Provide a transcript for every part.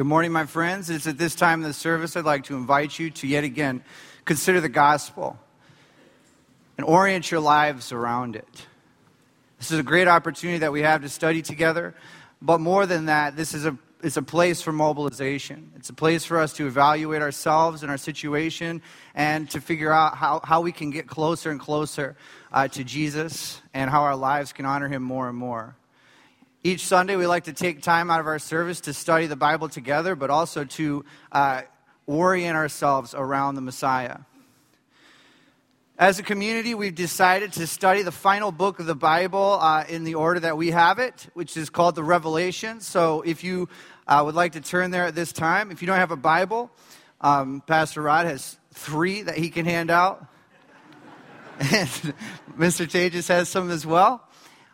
Good morning, my friends. It's at this time of the service I'd like to invite you to yet again consider the gospel and orient your lives around it. This is a great opportunity that we have to study together, but more than that, this is a it's a place for mobilization. It's a place for us to evaluate ourselves and our situation and to figure out how, how we can get closer and closer uh, to Jesus and how our lives can honor him more and more. Each Sunday, we like to take time out of our service to study the Bible together, but also to uh, orient ourselves around the Messiah. As a community, we've decided to study the final book of the Bible uh, in the order that we have it, which is called the Revelation. So if you uh, would like to turn there at this time, if you don't have a Bible, um, Pastor Rod has three that he can hand out. and Mr. Tejas has some as well.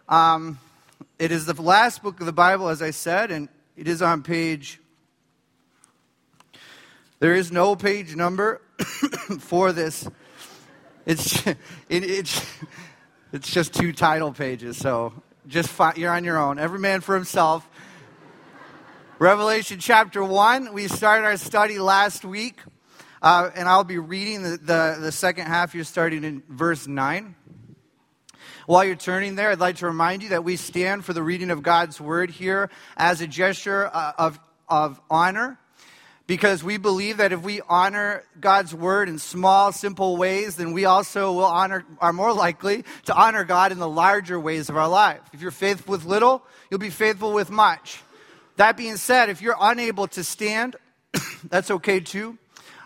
Um, it is the last book of the Bible, as I said, and it is on page. There is no page number for this. It's, it, it's, it's just two title pages, so just you're on your own. Every man for himself. Revelation chapter 1. We started our study last week, uh, and I'll be reading the, the, the second half. You're starting in verse 9. While you're turning there, I'd like to remind you that we stand for the reading of God's word here as a gesture uh, of, of honor because we believe that if we honor God's word in small, simple ways, then we also will honor, are more likely to honor God in the larger ways of our life. If you're faithful with little, you'll be faithful with much. That being said, if you're unable to stand, that's okay too.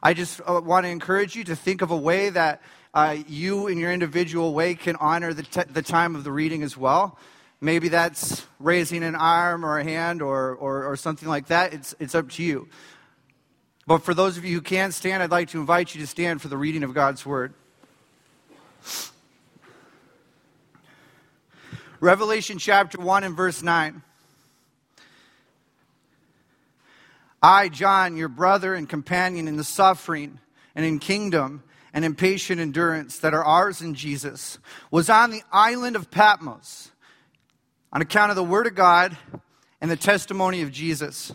I just uh, want to encourage you to think of a way that uh, you, in your individual way, can honor the, t- the time of the reading as well. Maybe that's raising an arm or a hand or, or, or something like that. It's, it's up to you. But for those of you who can't stand, I'd like to invite you to stand for the reading of God's Word. Revelation chapter 1 and verse 9. I, John, your brother and companion in the suffering and in kingdom and impatient endurance that are ours in Jesus, was on the island of Patmos on account of the Word of God and the testimony of Jesus.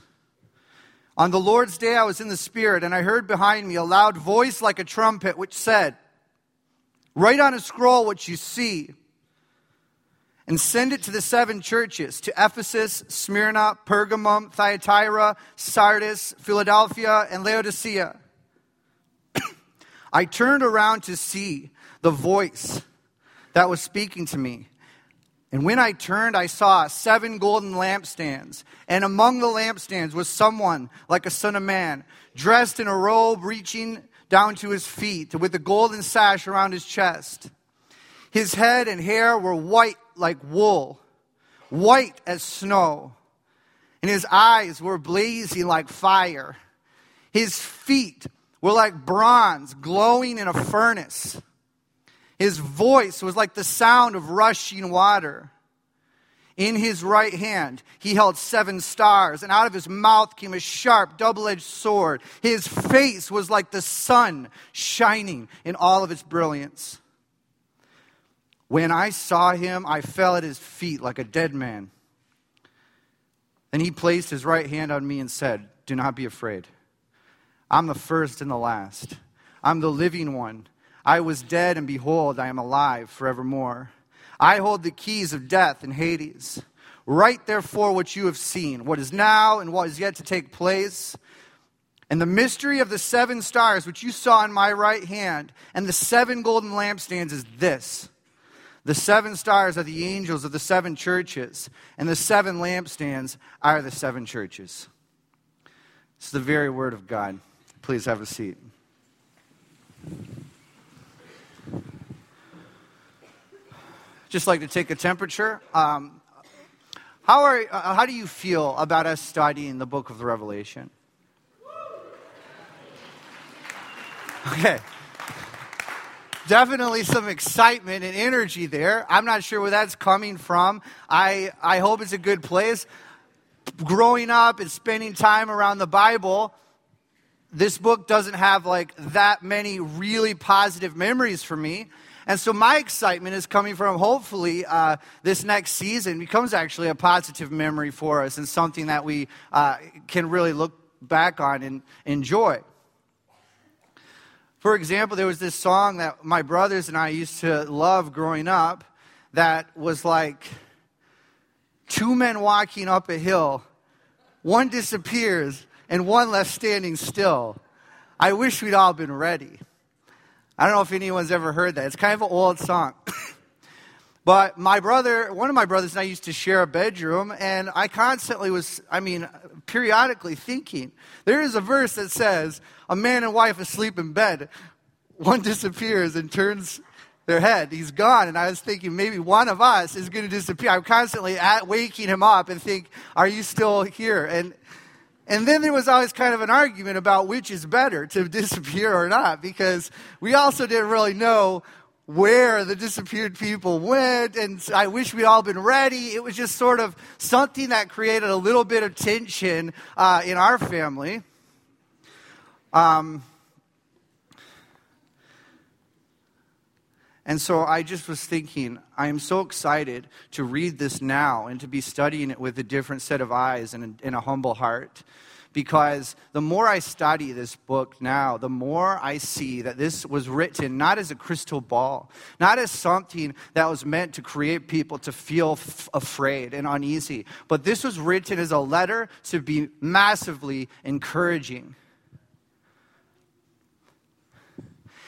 On the Lord's day, I was in the Spirit, and I heard behind me a loud voice like a trumpet, which said, Write on a scroll what you see, and send it to the seven churches to Ephesus, Smyrna, Pergamum, Thyatira, Sardis, Philadelphia, and Laodicea. I turned around to see the voice that was speaking to me. And when I turned, I saw seven golden lampstands. And among the lampstands was someone like a son of man, dressed in a robe reaching down to his feet, with a golden sash around his chest. His head and hair were white like wool, white as snow. And his eyes were blazing like fire. His feet were like bronze glowing in a furnace. His voice was like the sound of rushing water. In his right hand, he held seven stars, and out of his mouth came a sharp, double edged sword. His face was like the sun shining in all of its brilliance. When I saw him, I fell at his feet like a dead man. Then he placed his right hand on me and said, Do not be afraid. I'm the first and the last. I'm the living one. I was dead, and behold, I am alive forevermore. I hold the keys of death and Hades. Write therefore what you have seen, what is now and what is yet to take place. And the mystery of the seven stars which you saw in my right hand and the seven golden lampstands is this. The seven stars are the angels of the seven churches, and the seven lampstands are the seven churches. It's the very word of God. Please have a seat. Just like to take a temperature. Um, how, are, uh, how do you feel about us studying the book of the Revelation? Okay. Definitely some excitement and energy there. I'm not sure where that's coming from. I, I hope it's a good place. Growing up and spending time around the Bible, this book doesn't have like that many really positive memories for me. And so my excitement is coming from hopefully uh, this next season becomes actually a positive memory for us and something that we uh, can really look back on and enjoy. For example, there was this song that my brothers and I used to love growing up that was like two men walking up a hill, one disappears, and one left standing still. I wish we'd all been ready. I don't know if anyone's ever heard that. It's kind of an old song. but my brother, one of my brothers and I used to share a bedroom, and I constantly was, I mean, periodically thinking, there is a verse that says, a man and wife asleep in bed, one disappears and turns their head. He's gone. And I was thinking maybe one of us is going to disappear. I'm constantly at, waking him up and think, are you still here? And, and then there was always kind of an argument about which is better to disappear or not, because we also didn't really know where the disappeared people went, and I wish we'd all been ready. It was just sort of something that created a little bit of tension uh, in our family. Um, And so I just was thinking, I am so excited to read this now and to be studying it with a different set of eyes and and a humble heart. Because the more I study this book now, the more I see that this was written not as a crystal ball, not as something that was meant to create people to feel f- afraid and uneasy, but this was written as a letter to be massively encouraging.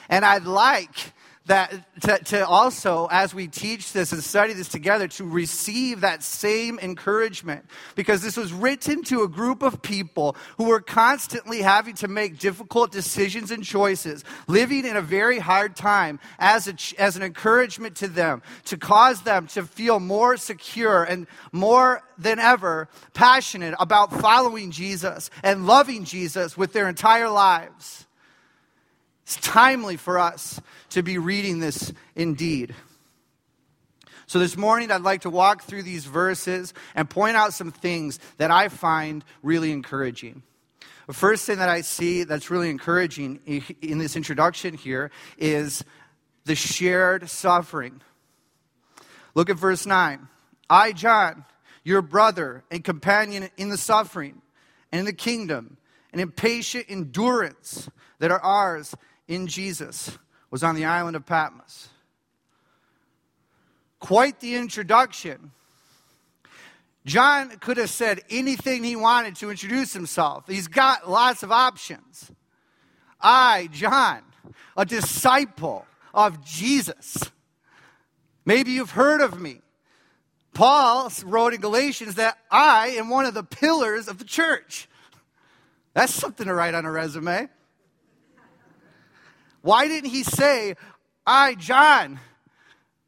And I'd like that to, to, also, as we teach this and study this together, to receive that same encouragement. Because this was written to a group of people who were constantly having to make difficult decisions and choices, living in a very hard time as, a, as an encouragement to them, to cause them to feel more secure and more than ever passionate about following Jesus and loving Jesus with their entire lives. It's timely for us to be reading this indeed. So, this morning, I'd like to walk through these verses and point out some things that I find really encouraging. The first thing that I see that's really encouraging in this introduction here is the shared suffering. Look at verse 9. I, John, your brother and companion in the suffering and in the kingdom and in patient endurance that are ours in Jesus was on the island of Patmos. Quite the introduction. John could have said anything he wanted to introduce himself. He's got lots of options. I, John, a disciple of Jesus. Maybe you've heard of me. Paul wrote in Galatians that I am one of the pillars of the church. That's something to write on a resume. Why didn't he say, I, John,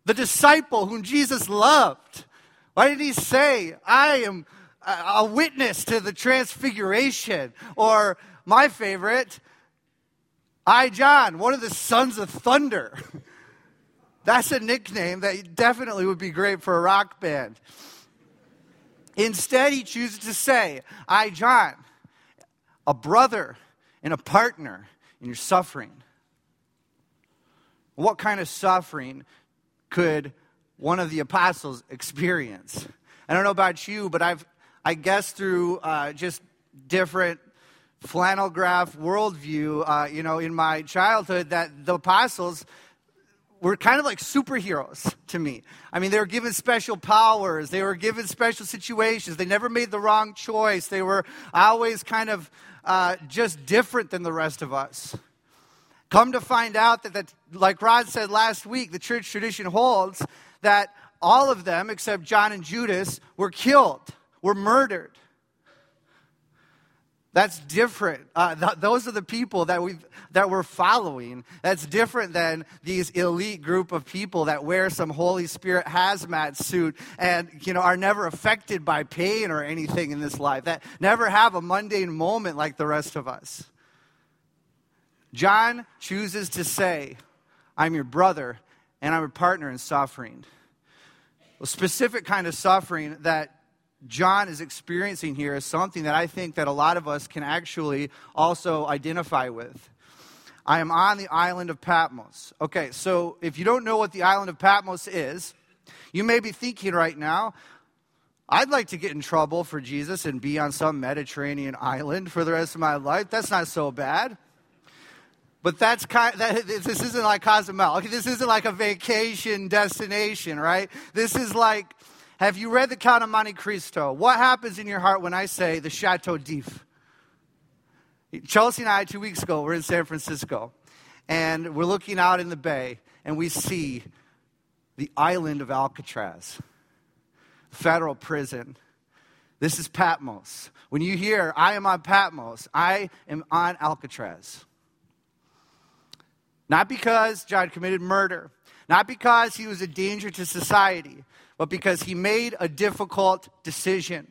the disciple whom Jesus loved? Why didn't he say, I am a witness to the transfiguration? Or my favorite, I, John, one of the sons of thunder. That's a nickname that definitely would be great for a rock band. Instead, he chooses to say, I, John, a brother and a partner in your suffering. What kind of suffering could one of the apostles experience? I don't know about you, but I've, I guess through uh, just different flannel graph worldview, uh, you know, in my childhood, that the apostles were kind of like superheroes to me. I mean, they were given special powers, they were given special situations, they never made the wrong choice, they were always kind of uh, just different than the rest of us. Come to find out that, that, like Rod said last week, the church tradition holds that all of them, except John and Judas, were killed, were murdered. That's different. Uh, th- those are the people that we that we're following. That's different than these elite group of people that wear some Holy Spirit hazmat suit and you know are never affected by pain or anything in this life. That never have a mundane moment like the rest of us. John chooses to say, I'm your brother and I'm a partner in suffering. A specific kind of suffering that John is experiencing here is something that I think that a lot of us can actually also identify with. I am on the island of Patmos. Okay, so if you don't know what the island of Patmos is, you may be thinking right now, I'd like to get in trouble for Jesus and be on some Mediterranean island for the rest of my life. That's not so bad. But that's kind that, this isn't like Cozumel. Okay, this isn't like a vacation destination, right? This is like, have you read the Count of Monte Cristo? What happens in your heart when I say the Chateau d'If? Chelsea and I, two weeks ago, we're in San Francisco, and we're looking out in the bay, and we see the island of Alcatraz, federal prison. This is Patmos. When you hear, I am on Patmos, I am on Alcatraz. Not because John committed murder, not because he was a danger to society, but because he made a difficult decision.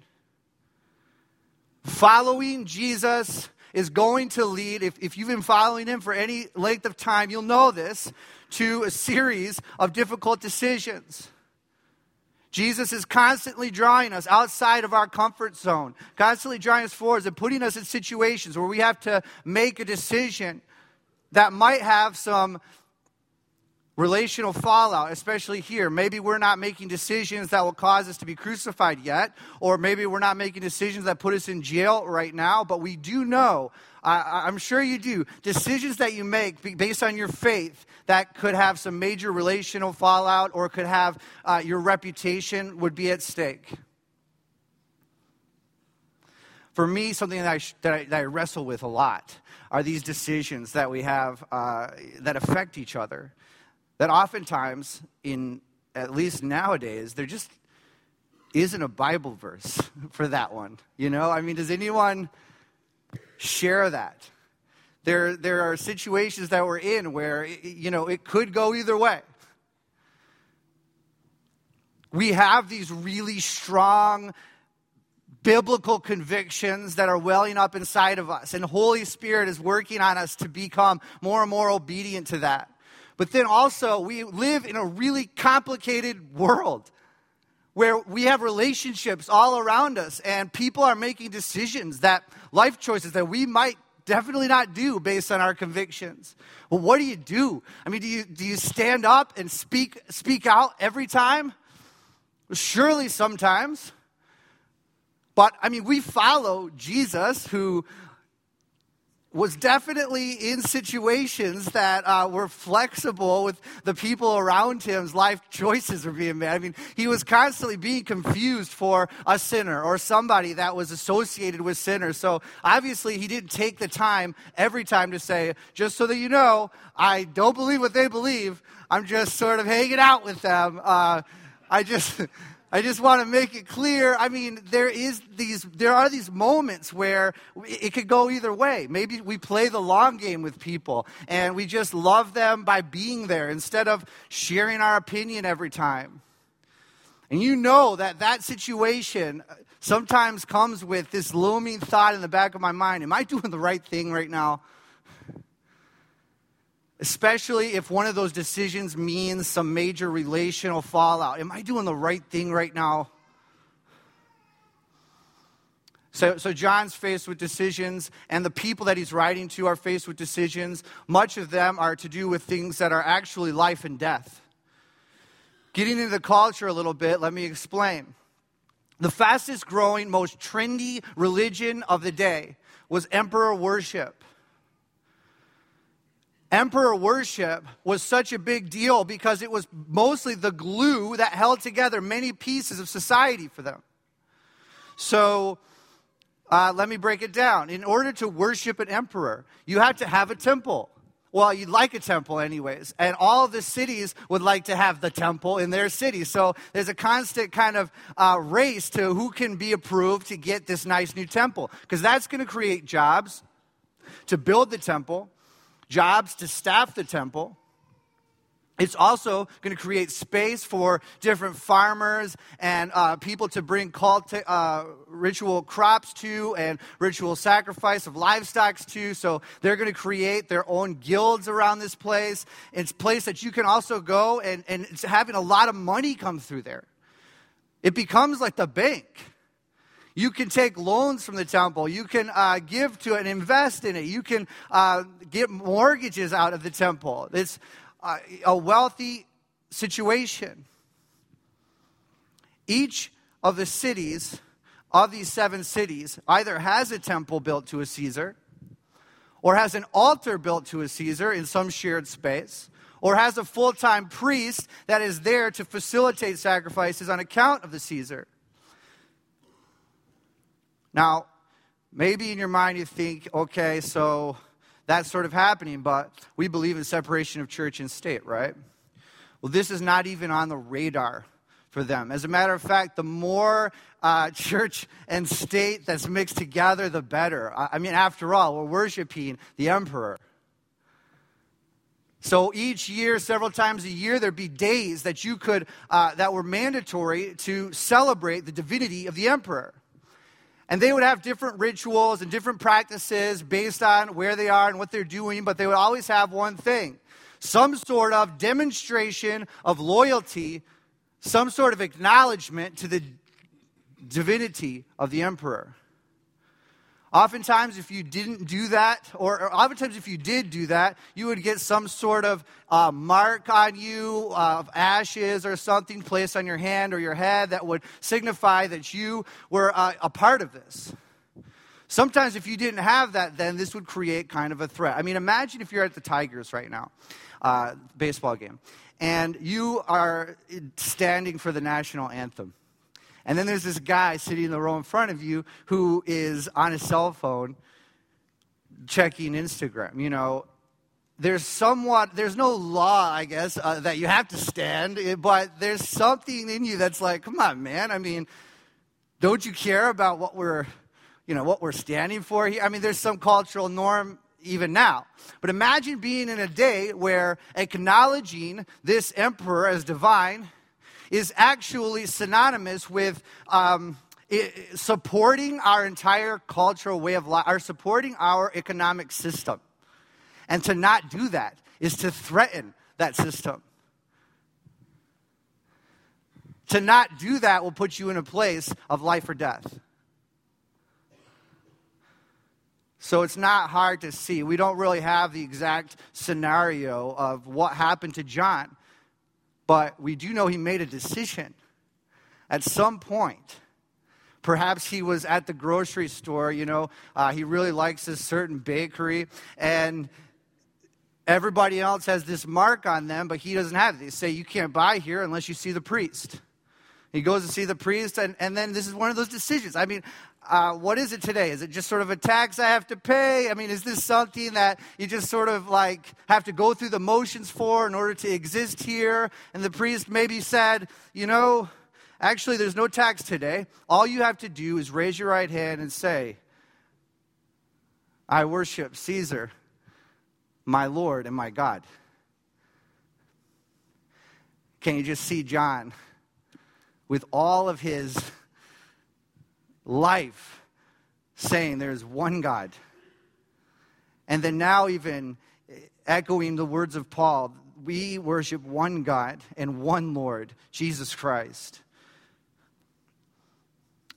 Following Jesus is going to lead, if, if you've been following him for any length of time, you'll know this, to a series of difficult decisions. Jesus is constantly drawing us outside of our comfort zone, constantly drawing us forward and putting us in situations where we have to make a decision that might have some relational fallout, especially here. Maybe we're not making decisions that will cause us to be crucified yet, or maybe we're not making decisions that put us in jail right now, but we do know, I, I'm sure you do, decisions that you make based on your faith that could have some major relational fallout or could have uh, your reputation would be at stake. For me, something that I, that I, that I wrestle with a lot are these decisions that we have uh, that affect each other. That oftentimes, in at least nowadays, there just isn't a Bible verse for that one. You know, I mean, does anyone share that? There, there are situations that we're in where, you know, it could go either way. We have these really strong biblical convictions that are welling up inside of us. And Holy Spirit is working on us to become more and more obedient to that. But then also, we live in a really complicated world where we have relationships all around us and people are making decisions that life choices that we might definitely not do based on our convictions. Well, what do you do? I mean, do you, do you stand up and speak, speak out every time? Surely sometimes. But I mean, we follow Jesus who was definitely in situations that uh, were flexible with the people around him's life choices were being made. I mean, he was constantly being confused for a sinner or somebody that was associated with sinners. So obviously, he didn't take the time every time to say, just so that you know, I don't believe what they believe. I'm just sort of hanging out with them. Uh, I just. I just want to make it clear. I mean, there is these, there are these moments where it could go either way. Maybe we play the long game with people and we just love them by being there instead of sharing our opinion every time. And you know that that situation uh, sometimes comes with this looming thought in the back of my mind Am I doing the right thing right now? Especially if one of those decisions means some major relational fallout. Am I doing the right thing right now? So, so John's faced with decisions, and the people that he's writing to are faced with decisions. Much of them are to do with things that are actually life and death. Getting into the culture a little bit, let me explain. The fastest growing, most trendy religion of the day was emperor worship emperor worship was such a big deal because it was mostly the glue that held together many pieces of society for them. So, uh, let me break it down. In order to worship an emperor, you had to have a temple. Well, you'd like a temple, anyways. And all the cities would like to have the temple in their city. So there's a constant kind of uh, race to who can be approved to get this nice new temple. Because that's going to create jobs to build the temple jobs to staff the temple. It's also going to create space for different farmers and uh, people to bring cult, uh, ritual crops to and ritual sacrifice of livestock to. So they're going to create their own guilds around this place. It's a place that you can also go and, and it's having a lot of money come through there. It becomes like the bank. You can take loans from the temple. You can uh, give to it and invest in it. You can uh, get mortgages out of the temple. It's uh, a wealthy situation. Each of the cities, of these seven cities, either has a temple built to a Caesar, or has an altar built to a Caesar in some shared space, or has a full time priest that is there to facilitate sacrifices on account of the Caesar. Now, maybe in your mind you think, okay, so that's sort of happening, but we believe in separation of church and state, right? Well, this is not even on the radar for them. As a matter of fact, the more uh, church and state that's mixed together, the better. I mean, after all, we're worshiping the emperor. So each year, several times a year, there'd be days that you could, uh, that were mandatory to celebrate the divinity of the emperor. And they would have different rituals and different practices based on where they are and what they're doing, but they would always have one thing some sort of demonstration of loyalty, some sort of acknowledgement to the divinity of the emperor. Oftentimes, if you didn't do that, or, or, oftentimes if you did do that, you would get some sort of uh, mark on you uh, of ashes or something placed on your hand or your head that would signify that you were uh, a part of this. Sometimes, if you didn't have that, then this would create kind of a threat. I mean, imagine if you're at the Tigers right now, uh, baseball game, and you are standing for the national anthem and then there's this guy sitting in the row in front of you who is on his cell phone checking Instagram. You know, there's somewhat, there's no law, I guess, uh, that you have to stand, eh, but there's something in you that's like, come on, man. I mean, don't you care about what we're, you know, what we're standing for here? I mean, there's some cultural norm even now. But imagine being in a day where acknowledging this emperor as divine is actually synonymous with um, supporting our entire cultural way of life, or supporting our economic system. And to not do that is to threaten that system. To not do that will put you in a place of life or death. So it's not hard to see. We don't really have the exact scenario of what happened to John. But we do know he made a decision at some point. Perhaps he was at the grocery store, you know, uh, he really likes this certain bakery, and everybody else has this mark on them, but he doesn't have it. They say, You can't buy here unless you see the priest. He goes to see the priest, and, and then this is one of those decisions. I mean, uh, what is it today? Is it just sort of a tax I have to pay? I mean, is this something that you just sort of like have to go through the motions for in order to exist here? And the priest maybe said, you know, actually, there's no tax today. All you have to do is raise your right hand and say, I worship Caesar, my Lord and my God. Can you just see John with all of his life saying there's one God. And then now, even echoing the words of Paul, we worship one God and one Lord, Jesus Christ.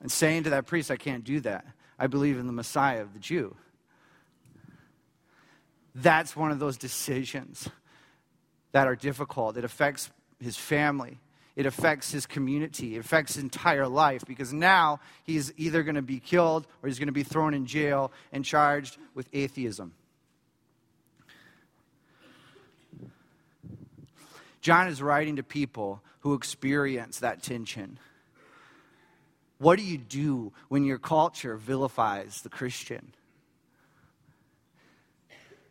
And saying to that priest, I can't do that. I believe in the Messiah of the Jew. That's one of those decisions that are difficult. It affects his family, it affects his community, it affects his entire life because now he's either going to be killed or he's going to be thrown in jail and charged with atheism. John is writing to people who experience that tension. What do you do when your culture vilifies the Christian?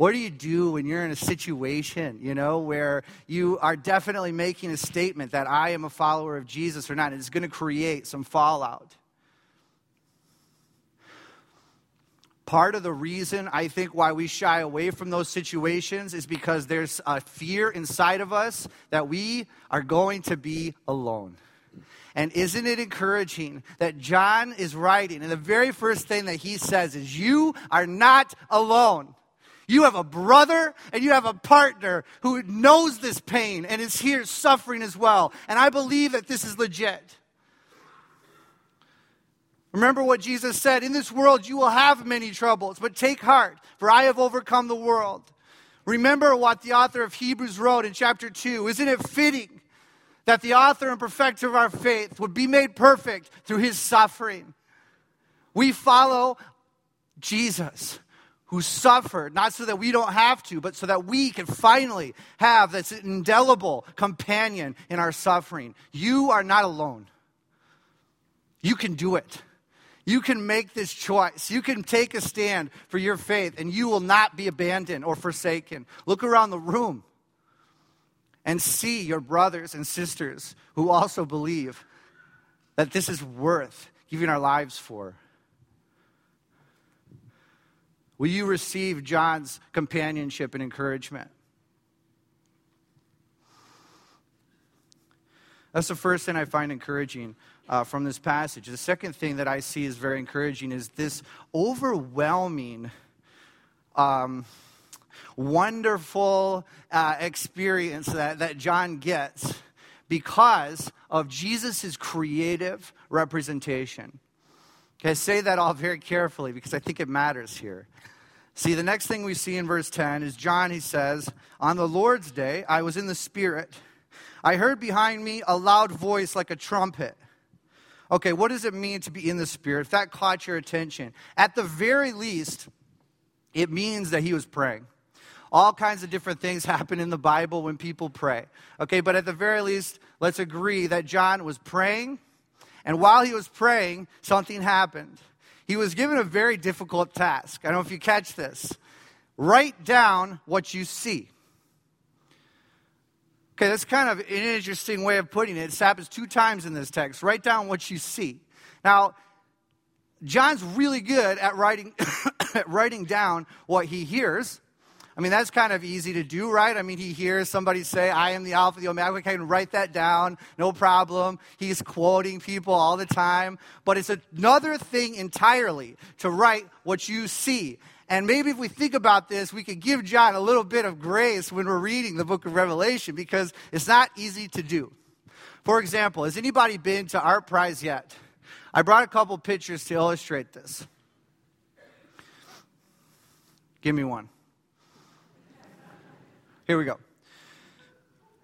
What do you do when you're in a situation, you know, where you are definitely making a statement that I am a follower of Jesus or not? It's going to create some fallout. Part of the reason I think why we shy away from those situations is because there's a fear inside of us that we are going to be alone. And isn't it encouraging that John is writing, and the very first thing that he says is, You are not alone. You have a brother and you have a partner who knows this pain and is here suffering as well. And I believe that this is legit. Remember what Jesus said In this world you will have many troubles, but take heart, for I have overcome the world. Remember what the author of Hebrews wrote in chapter 2. Isn't it fitting that the author and perfecter of our faith would be made perfect through his suffering. We follow Jesus, who suffered, not so that we don't have to, but so that we can finally have this indelible companion in our suffering. You are not alone. You can do it. You can make this choice. You can take a stand for your faith, and you will not be abandoned or forsaken. Look around the room and see your brothers and sisters who also believe that this is worth giving our lives for. Will you receive John's companionship and encouragement? That's the first thing I find encouraging uh, from this passage. The second thing that I see is very encouraging is this overwhelming, um, wonderful uh, experience that, that John gets because of Jesus' creative representation. Okay, say that all very carefully because I think it matters here. See, the next thing we see in verse 10 is John, he says, On the Lord's day, I was in the Spirit. I heard behind me a loud voice like a trumpet. Okay, what does it mean to be in the Spirit? If that caught your attention, at the very least, it means that he was praying. All kinds of different things happen in the Bible when people pray. Okay, but at the very least, let's agree that John was praying, and while he was praying, something happened. He was given a very difficult task. I don't know if you catch this. Write down what you see. Okay, that's kind of an interesting way of putting it. It happens two times in this text. Write down what you see. Now, John's really good at writing, at writing down what he hears. I mean, that's kind of easy to do, right? I mean, he hears somebody say, I am the Alpha, the Omega. I can write that down, no problem. He's quoting people all the time. But it's another thing entirely to write what you see. And maybe if we think about this, we could give John a little bit of grace when we're reading the book of Revelation because it's not easy to do. For example, has anybody been to ArtPrize yet? I brought a couple pictures to illustrate this. Give me one. Here we go.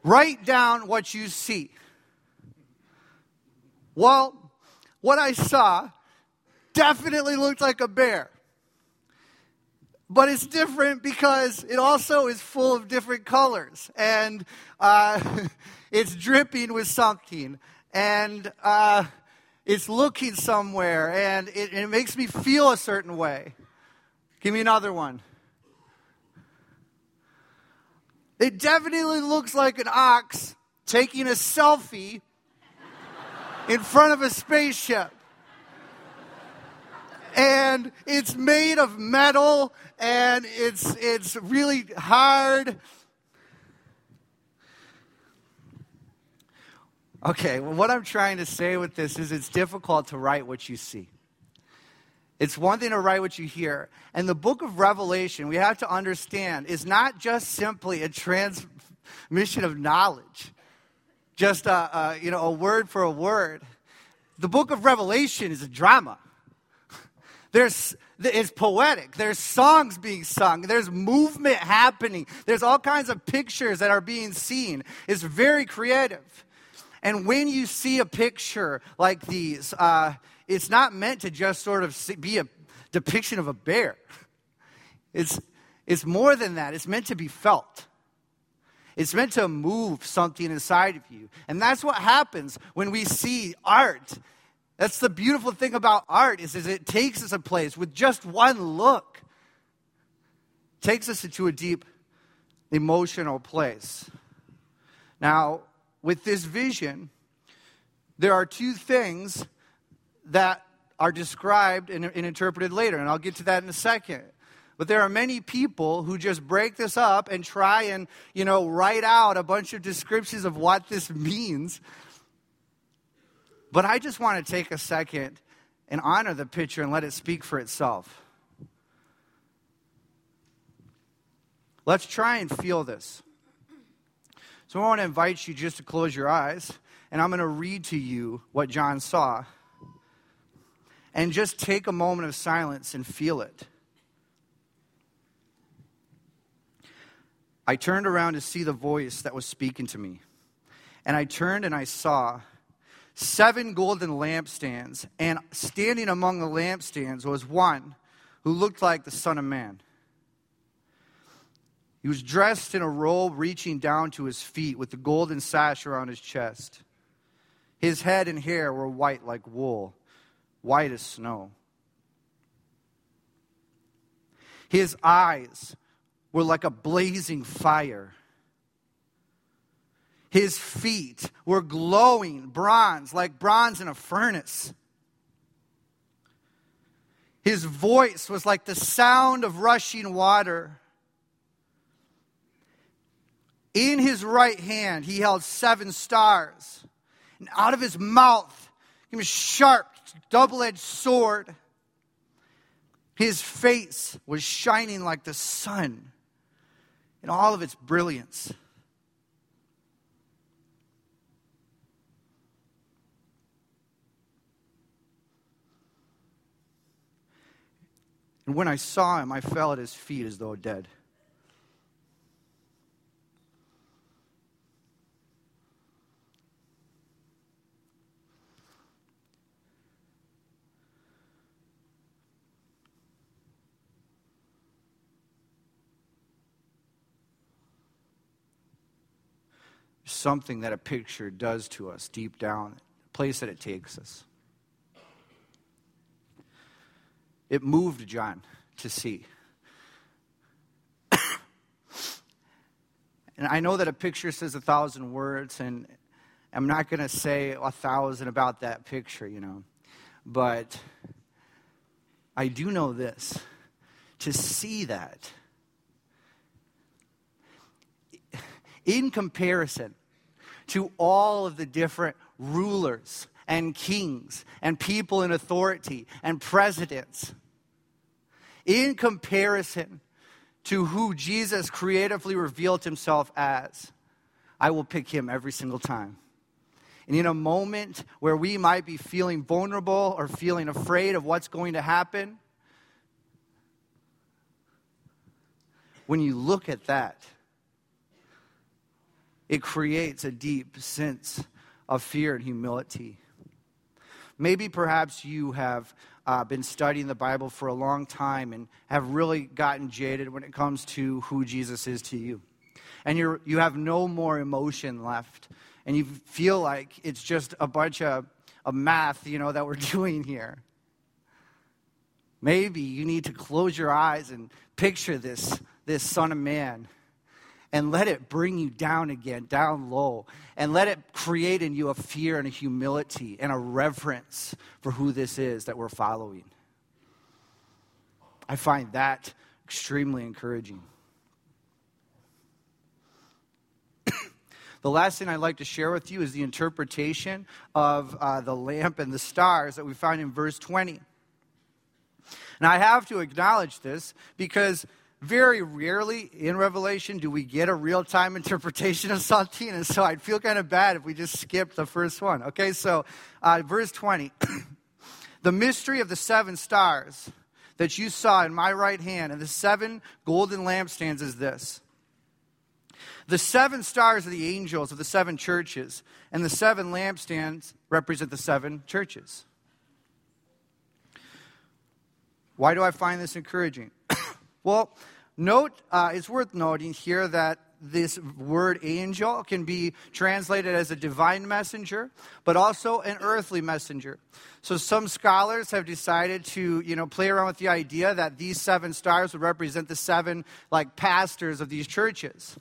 Write down what you see. Well, what I saw definitely looked like a bear. But it's different because it also is full of different colors and uh, it's dripping with something and uh, it's looking somewhere and it, it makes me feel a certain way. Give me another one. It definitely looks like an ox taking a selfie in front of a spaceship and it's made of metal and it's it's really hard. Okay, well, what I'm trying to say with this is it's difficult to write what you see. It's one thing to write what you hear. And the book of Revelation, we have to understand, is not just simply a transmission of knowledge, just a, a, you know, a word for a word. The book of Revelation is a drama. There's, it's poetic. There's songs being sung. There's movement happening. There's all kinds of pictures that are being seen. It's very creative. And when you see a picture like these, uh, it's not meant to just sort of be a depiction of a bear. It's, it's more than that. It's meant to be felt. It's meant to move something inside of you. And that's what happens when we see art that's the beautiful thing about art is, is it takes us a place with just one look. Takes us into a deep emotional place. Now, with this vision, there are two things that are described and, and, interpreted later, and I'll get to that in a second. But there are many people who just break this up and try and, you know, write out a bunch of descriptions of what this means but I just want to take a second and honor the picture and let it speak for itself. Let's try and feel this. So I want to invite you just to close your eyes, and I'm going to read to you what John saw. And just take a moment of silence and feel it. I turned around to see the voice that was speaking to me. And I turned and I saw seven golden lampstands, and standing among the lampstands was one who looked like the Son of Man. He was dressed in a robe reaching down to his feet with the golden sash around his chest. His head and hair were white like wool, white as snow. His eyes were like a blazing fire. His feet were glowing bronze, like bronze in a furnace. His voice was like the sound of rushing water. In his right hand, he held seven stars. And out of his mouth came a sharp, double edged sword. His face was shining like the sun in all of its brilliance. And when I saw him, I fell at his feet as though dead. Something that a picture does to us deep down, the place that it takes us. It moved John to see. and I know that a picture says a thousand words, and I'm not going to say a thousand about that picture, you know. But I do know this to see that, in comparison to all of the different rulers and kings and people in authority and presidents. In comparison to who Jesus creatively revealed himself as, I will pick him every single time. And in a moment where we might be feeling vulnerable or feeling afraid of what's going to happen, when you look at that, it creates a deep sense of fear and humility. Maybe perhaps you have uh, been studying the Bible for a long time and have really gotten jaded when it comes to who Jesus is to you. And you're, you have no more emotion left. And you feel like it's just a bunch of, of math, you know, that we're doing here. Maybe you need to close your eyes and picture this, this Son of Man and let it bring you down again, down low, and let it create in you a fear and a humility and a reverence for who this is that we're following. I find that extremely encouraging. the last thing I'd like to share with you is the interpretation of uh, the lamp and the stars that we find in verse 20. And I have to acknowledge this because very rarely in Revelation do we get a real time interpretation of and so I'd feel kind of bad if we just skipped the first one. Okay, so uh, verse 20. the mystery of the seven stars that you saw in my right hand and the seven golden lampstands is this. The seven stars are the angels of the seven churches, and the seven lampstands represent the seven churches. Why do I find this encouraging? Well, note, uh, it's worth noting here that this word angel can be translated as a divine messenger, but also an earthly messenger. So some scholars have decided to, you know, play around with the idea that these seven stars would represent the seven like pastors of these churches.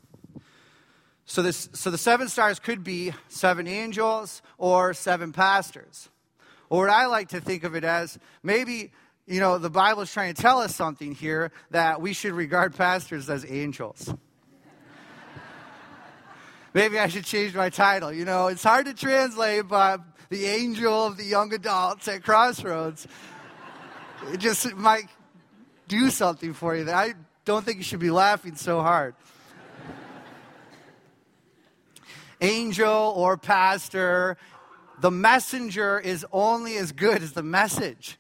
So this so the seven stars could be seven angels or seven pastors. Or what I like to think of it as maybe you know, the Bible is trying to tell us something here that we should regard pastors as angels. Maybe I should change my title. You know, it's hard to translate, but the angel of the young adults at Crossroads. It just might do something for you. I don't think you should be laughing so hard. angel or pastor, the messenger is only as good as the message.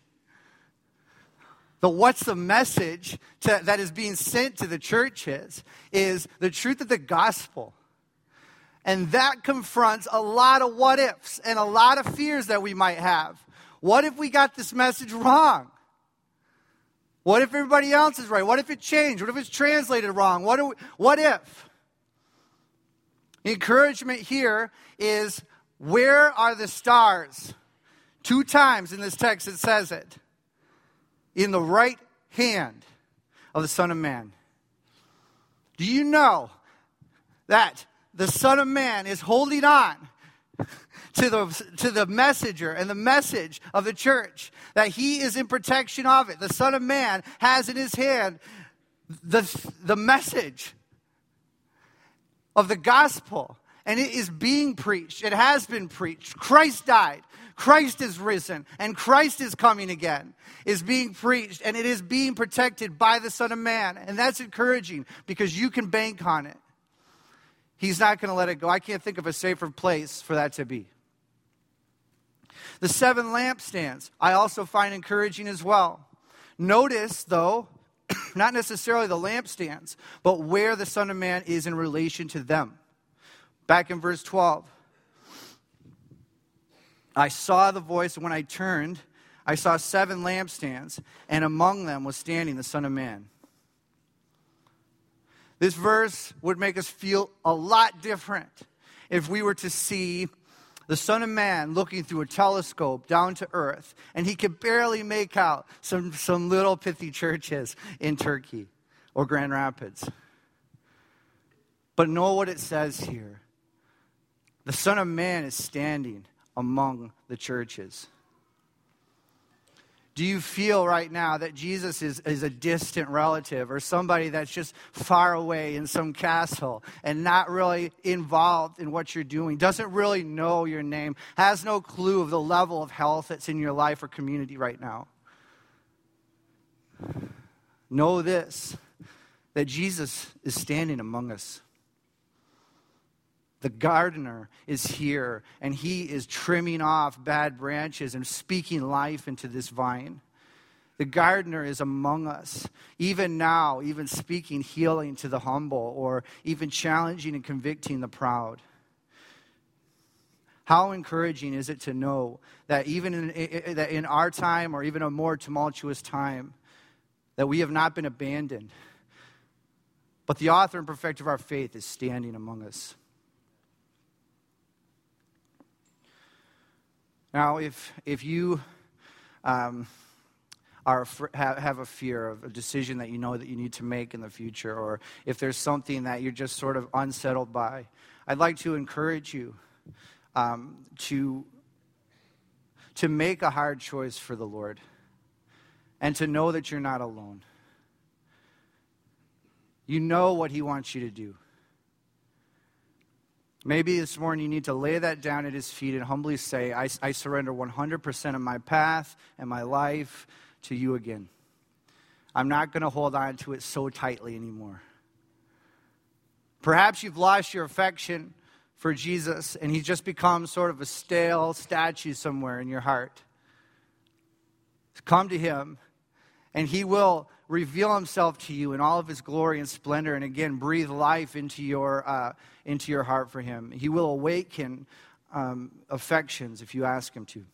But what's the message to, that is being sent to the churches is the truth of the gospel. And that confronts a lot of what ifs and a lot of fears that we might have. What if we got this message wrong? What if everybody else is right? What if it changed? What if it's translated wrong? What, we, what if? encouragement here is where are the stars? Two times in this text it says it. In the right hand of the Son of Man. Do you know that the Son of Man is holding on to the, to the messenger and the message of the church, that he is in protection of it. The Son of Man has in his hand the, the message of the gospel, and it is being preached. It has been preached. Christ died. Christ is risen and Christ is coming again, is being preached and it is being protected by the Son of Man. And that's encouraging because you can bank on it. He's not going to let it go. I can't think of a safer place for that to be. The seven lampstands, I also find encouraging as well. Notice, though, not necessarily the lampstands, but where the Son of Man is in relation to them. Back in verse 12. I saw the voice, when I turned, I saw seven lampstands, and among them was standing the Son of Man. This verse would make us feel a lot different if we were to see the Son of Man looking through a telescope down to earth, and he could barely make out some, some little pithy churches in Turkey or Grand Rapids. But know what it says here the Son of Man is standing among the churches. Do you feel right now that Jesus is, is a distant relative or somebody that's just far away in some castle and not really involved in what you're doing, doesn't really know your name, has no clue of the level of health that's in your life or community right now? Know this that Jesus is standing among us. The gardener is here and he is trimming off bad branches and speaking life into this vine. The gardener is among us, even now, even speaking healing to the humble or even challenging and convicting the proud. How encouraging is it to know that even in, that in our time or even a more tumultuous time, that we have not been abandoned, but the author and perfecter of our faith is standing among us. Now, if, if you um, are, have a fear of a decision that you know that you need to make in the future, or if there's something that you're just sort of unsettled by, I'd like to encourage you um, to, to make a hard choice for the Lord and to know that you're not alone. You know what He wants you to do. Maybe this morning you need to lay that down at his feet and humbly say, I, I surrender 100% of my path and my life to you again. I'm not going to hold on to it so tightly anymore. Perhaps you've lost your affection for Jesus and he's just become sort of a stale statue somewhere in your heart. Come to him and he will reveal himself to you in all of his glory and splendor and again breathe life into your, uh, into your heart for him. He will awaken um, affections if you ask him to.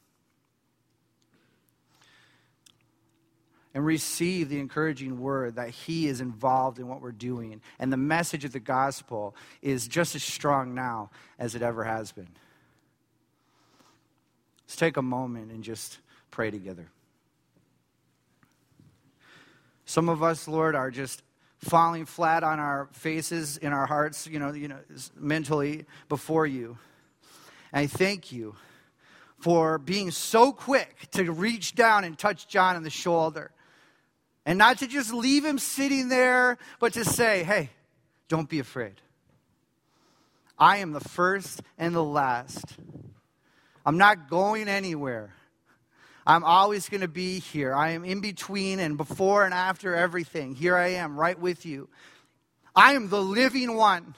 And receive the encouraging word that he is involved in what we're doing. And the message of the gospel is just as strong now as it ever has been. Let's take a moment and just pray together. Some of us, Lord, are just falling flat on our faces in our hearts, you know, you know, mentally before you. And I thank you for being so quick to reach down and touch John on the shoulder. And not to just leave him sitting there, but to say, hey, don't be afraid. I am the first and the last. I'm not going anywhere. I'm always going to be here. I am in between and before and after everything. Here I am, right with you. I am the living one.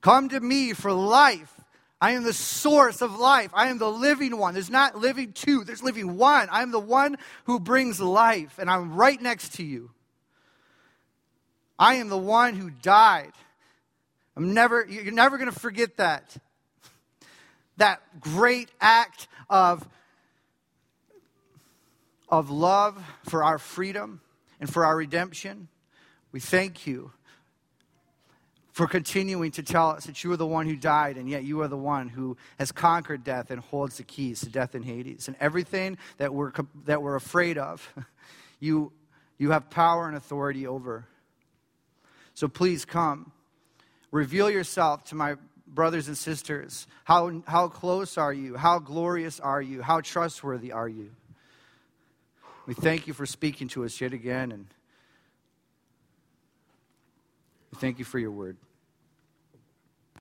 Come to me for life. I am the source of life. I am the living one. There's not living two, there's living one. I am the one who brings life, and I'm right next to you. I am the one who died I'm never, you're never going to forget that. That great act of, of love for our freedom and for our redemption. We thank you for continuing to tell us that you are the one who died, and yet you are the one who has conquered death and holds the keys to death and Hades. And everything that we're, that we're afraid of, you, you have power and authority over. So please come. Reveal yourself to my brothers and sisters. How, how close are you? How glorious are you? How trustworthy are you? We thank you for speaking to us yet again, and we thank you for your word.